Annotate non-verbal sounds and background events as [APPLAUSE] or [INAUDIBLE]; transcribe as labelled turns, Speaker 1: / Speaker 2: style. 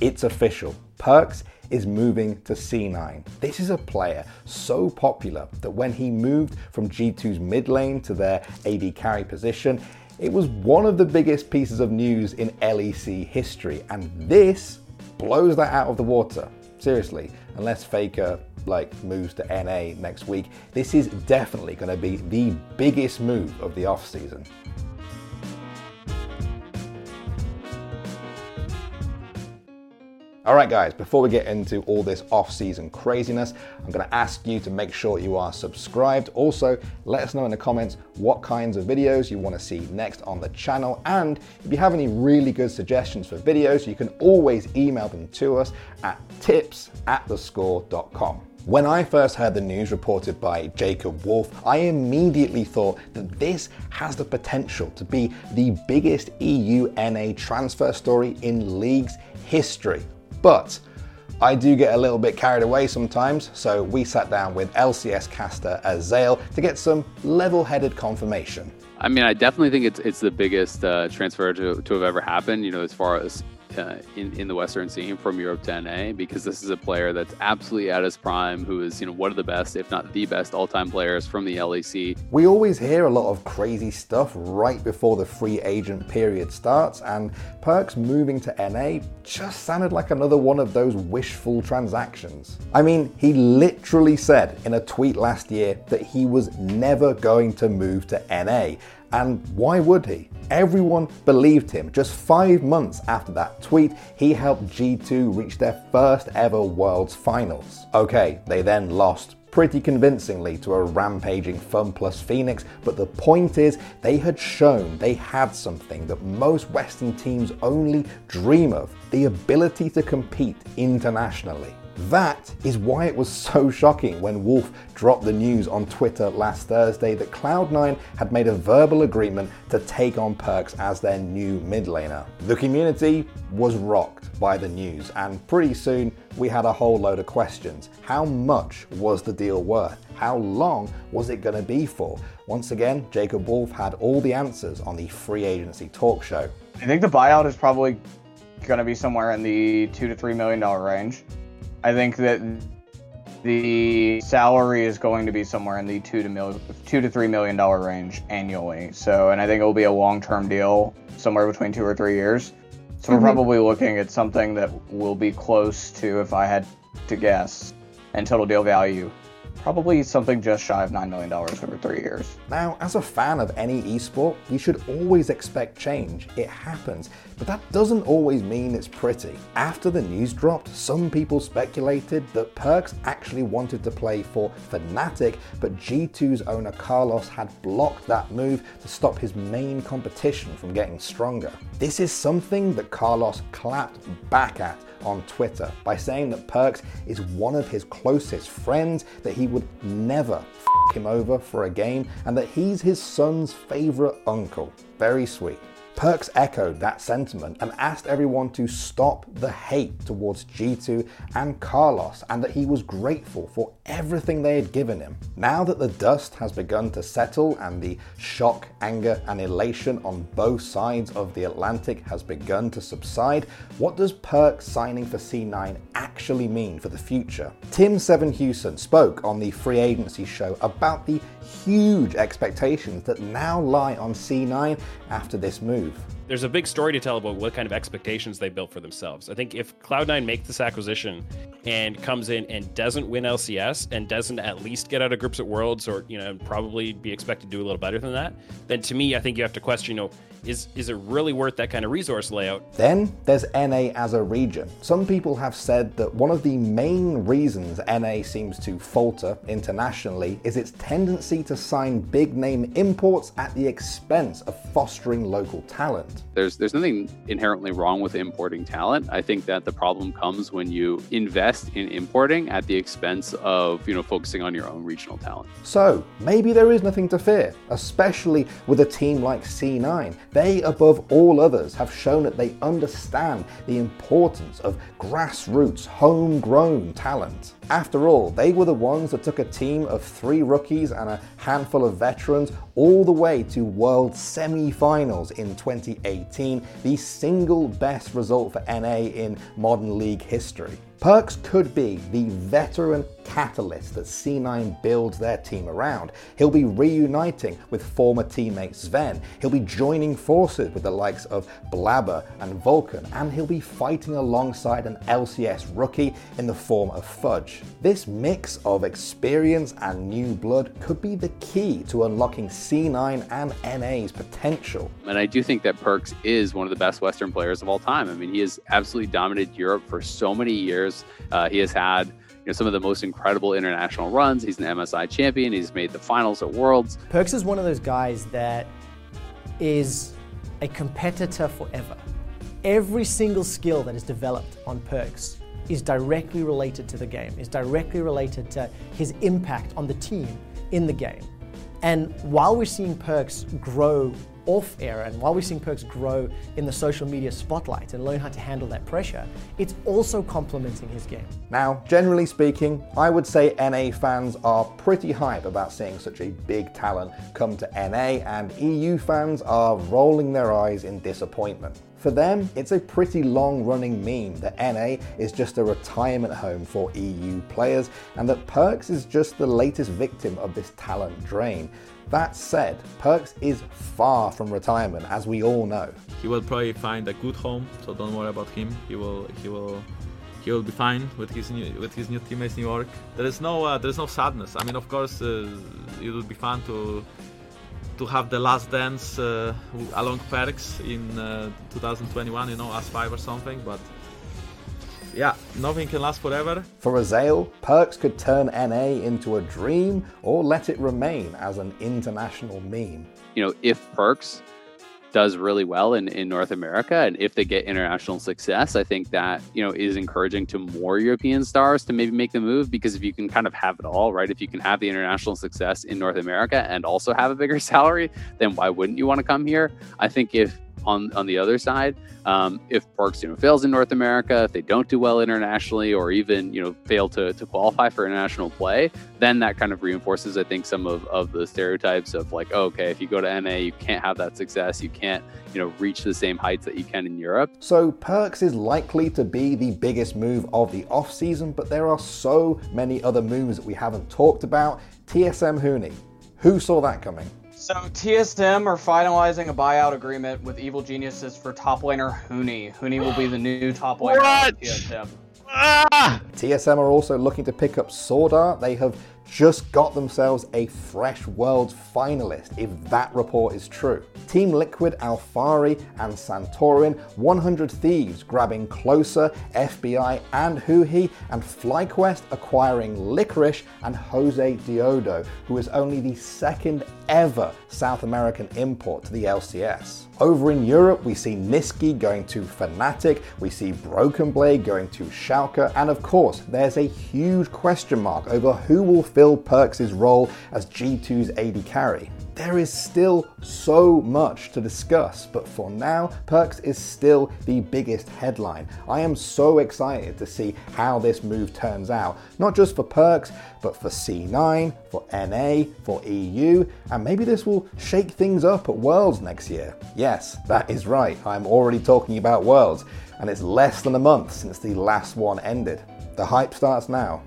Speaker 1: It's official. Perkz is moving to C9. This is a player so popular that when he moved from G2's mid lane to their AD carry position, it was one of the biggest pieces of news in LEC history, and this blows that out of the water. Seriously, unless Faker like moves to NA next week, this is definitely going to be the biggest move of the offseason. All right, guys, before we get into all this off season craziness, I'm going to ask you to make sure you are subscribed. Also, let us know in the comments what kinds of videos you want to see next on the channel. And if you have any really good suggestions for videos, you can always email them to us at tips at thescore.com. When I first heard the news reported by Jacob Wolf, I immediately thought that this has the potential to be the biggest EU NA transfer story in league's history. But I do get a little bit carried away sometimes, so we sat down with LCS caster Azael to get some level headed confirmation.
Speaker 2: I mean, I definitely think it's it's the biggest uh, transfer to, to have ever happened. You know, as far as uh, in, in the Western scene from Europe to NA because this is a player that's absolutely at his prime, who is, you know, one of the best, if not the best all time players from the LEC.
Speaker 1: We always hear a lot of crazy stuff right before the free agent period starts, and Perkz moving to NA just sounded like another one of those wishful transactions. I mean, he literally said in a tweet last year that he was never going to move to NA. And why would he? Everyone believed him. Just five months after that tweet, he helped G2 reach their first ever Worlds Finals. Okay, they then lost pretty convincingly to a rampaging FunPlus Phoenix, but the point is, they had shown they had something that most Western teams only dream of the ability to compete internationally. That is why it was so shocking when Wolf dropped the news on Twitter last Thursday that Cloud9 had made a verbal agreement to take on Perkz as their new mid laner. The community was rocked by the news, and pretty soon we had a whole load of questions. How much was the deal worth? How long was it going to be for? Once again, Jacob Wolf had all the answers on the free agency talk show.
Speaker 3: I think the buyout is probably going to be somewhere in the two to three million dollar range. I think that the salary is going to be somewhere in the two to mil, two to three million dollar range annually. So, and I think it will be a long term deal, somewhere between two or three years. So mm-hmm. we're probably looking at something that will be close to, if I had to guess, and total deal value, probably something just shy of $9 million over three years.
Speaker 1: Now, as a fan of any esport, you should always expect change. It happens, but that doesn't always mean it's pretty. After the news dropped, some people speculated that Perkz actually wanted to play for Fnatic, but G2's owner Carlos had blocked that move to stop his main competition from getting stronger. This is something that Carlos clapped back at on Twitter by saying that Perkz is one of his closest friends, that he would never f him over for a game, and that he's his son's favorite uncle. Very sweet. Perkz echoed that sentiment and asked everyone to stop the hate towards G2 and Carlos and that he was grateful for everything they had given him. Now that the dust has begun to settle and the shock, anger, and elation on both sides of the Atlantic has begun to subside, what does Perkz signing for C9 actually mean for the future? Tim Sevenhuysen spoke on the free agency show about the huge expectations that now lie on C9 after this move move.
Speaker 4: There's a big story to tell about what kind of expectations they built for themselves. I think if Cloud9 makes this acquisition and comes in and doesn't win LCS and doesn't at least get out of groups at Worlds or, you know, probably be expected to do a little better than that, then to me, I think you have to question, you know, is is it really worth that kind of resource layout?
Speaker 1: Then there's NA as a region. Some people have said that one of the main reasons NA seems to falter internationally is its tendency to sign big name imports at the expense of fostering local talent.
Speaker 2: There's there's nothing inherently wrong with importing talent. I think that the problem comes when you invest in importing at the expense of, you know, focusing on your own regional talent.
Speaker 1: So, maybe there is nothing to fear, especially with a team like C9 they, above all others, have shown that they understand the importance of grassroots, homegrown talent. After all, they were the ones that took a team of three rookies and a handful of veterans all the way to world semi finals in 2018 2018, the single best result for NA in modern league history. Perkz could be the veteran catalyst that C9 builds their team around. He'll be reuniting with former teammate Zven. He'll be joining forces with the likes of Blaber and Vulcan, and he'll be fighting alongside an LCS rookie in the form of Fudge. This mix of experience and new blood could be the key to unlocking C9 and NA's potential.
Speaker 2: And I do think that Perkz is one of the best Western players of all time. I mean, he has absolutely dominated Europe for so many years years. Uh, he has had you know, some of the most incredible international runs. He's an MSI champion. He's made the finals at Worlds.
Speaker 5: Perkz is one of those guys that is a competitor forever. Every single skill that is developed on Perkz is directly related to the game, is directly related to his impact on the team in the game. And while we're seeing Perkz grow off air and while we're seeing Perkz grow in the social media spotlight and learn how to handle that pressure, it's also complementing his game.
Speaker 1: Now, generally speaking, I would say NA fans are pretty hype about seeing such a big talent come to NA, and EU fans are rolling their eyes in disappointment. For them, it's a pretty long running meme that NA is just a retirement home for EU players and that Perkz is just the latest victim of this talent drain. That said, Perkz is far from retirement, as we all know.
Speaker 6: He will probably find a good home, so don't worry about him. He will, he will, he will be fine with his new, with his new teammates in New York. There is no, uh, there is no sadness. I mean, of course, uh, it would be fun to to have the last dance uh, along Perkz in uh, 2021, you know, as five or something, but yeah, nothing can last forever.
Speaker 1: For Azael, Perkz could turn NA into a dream or let it remain as an international meme.
Speaker 2: You know, if Perkz does really well in, in North America and if they get international success, I think that, you know, is encouraging to more European stars to maybe make the move because if you can kind of have it all, right? If you can have the international success in North America and also have a bigger [LAUGHS] salary, then why wouldn't you want to come here? I think if on on the other side. Um, if Perkz you know fails in North America, if they don't do well internationally, or even you know fail to, to qualify for international play, then that kind of reinforces I think some of, of the stereotypes of like oh, okay if you go to NA you can't have that success, you can't you know reach the same heights that you can in Europe.
Speaker 1: So Perkz is likely to be the biggest move of the off season, but there are so many other moves that we haven't talked about. TSM Huni, who saw that coming?
Speaker 3: So TSM are finalizing a buyout agreement with Evil Geniuses for top laner Huni. Huni will be the new top laner
Speaker 6: what?
Speaker 3: TSM.
Speaker 6: Ah!
Speaker 1: TSM are also looking to pick up Sword Art. They have just got themselves a Fresh World finalist, if that report is true. Team Liquid, Alphari, and Santorin, 100 Thieves grabbing Closer, FBI, and Huhi, and FlyQuest acquiring Licorice and Jose Diodo, who is only the second ever South American import to the LCS. Over in Europe, we see Nisqy going to Fnatic, we see Broken Blade going to Schalke, and of course, there's a huge question mark over who will fill Perkz' role as G2's AD carry. There is still so much to discuss, but for now, Perkz is still the biggest headline. I am so excited to see how this move turns out, not just for Perkz, but for C9, for NA, for EU, and maybe this will shake things up at Worlds next year. Yes, that is right, I'm already talking about Worlds, and it's less than a month since the last one ended. The hype starts now.